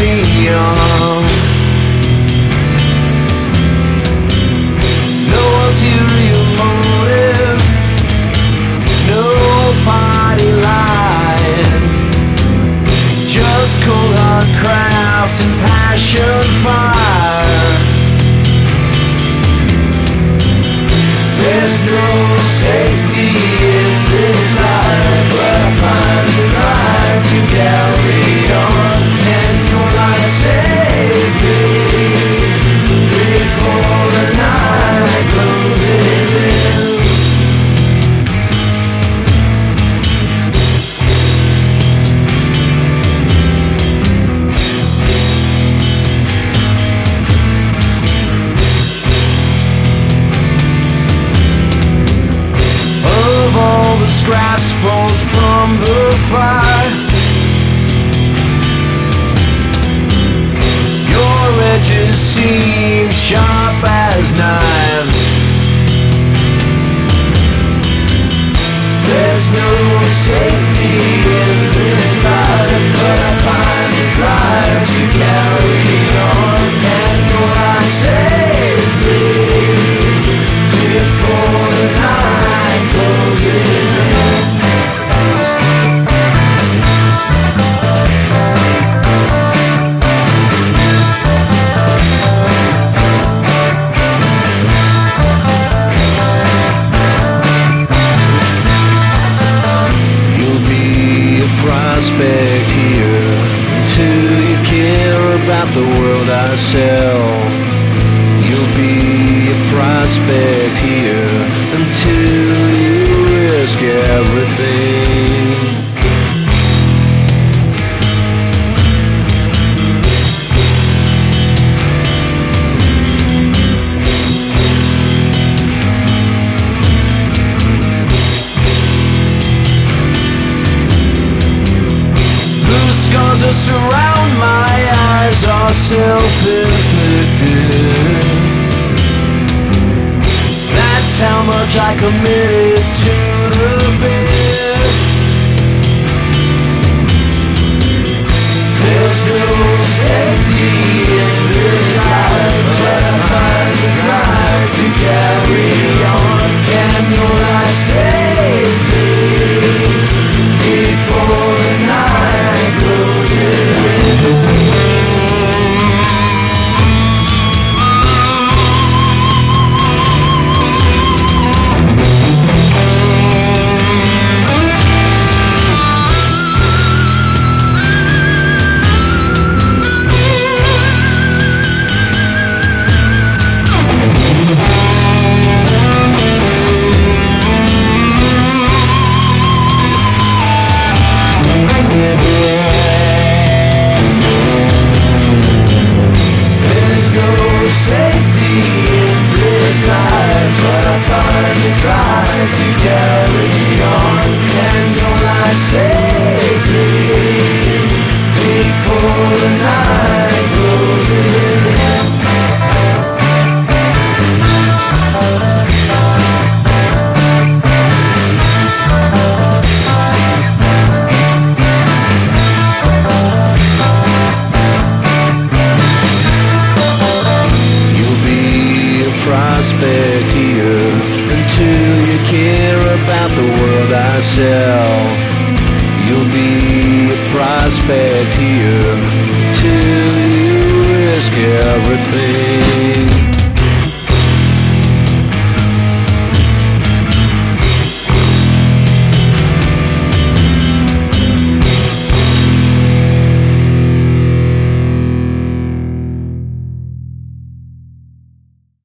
No ulterior motive No party line Just cold hard craft and passion. Scraps fall from the fire. Your edges seem prospect here until you care about the world I sell. You'll be a prospect here until you risk everything. The scars that surround my eyes are self-inflicted. That's how much I committed to the bit. There's no safety about the world I sell. You'll be a prospect here till you risk everything.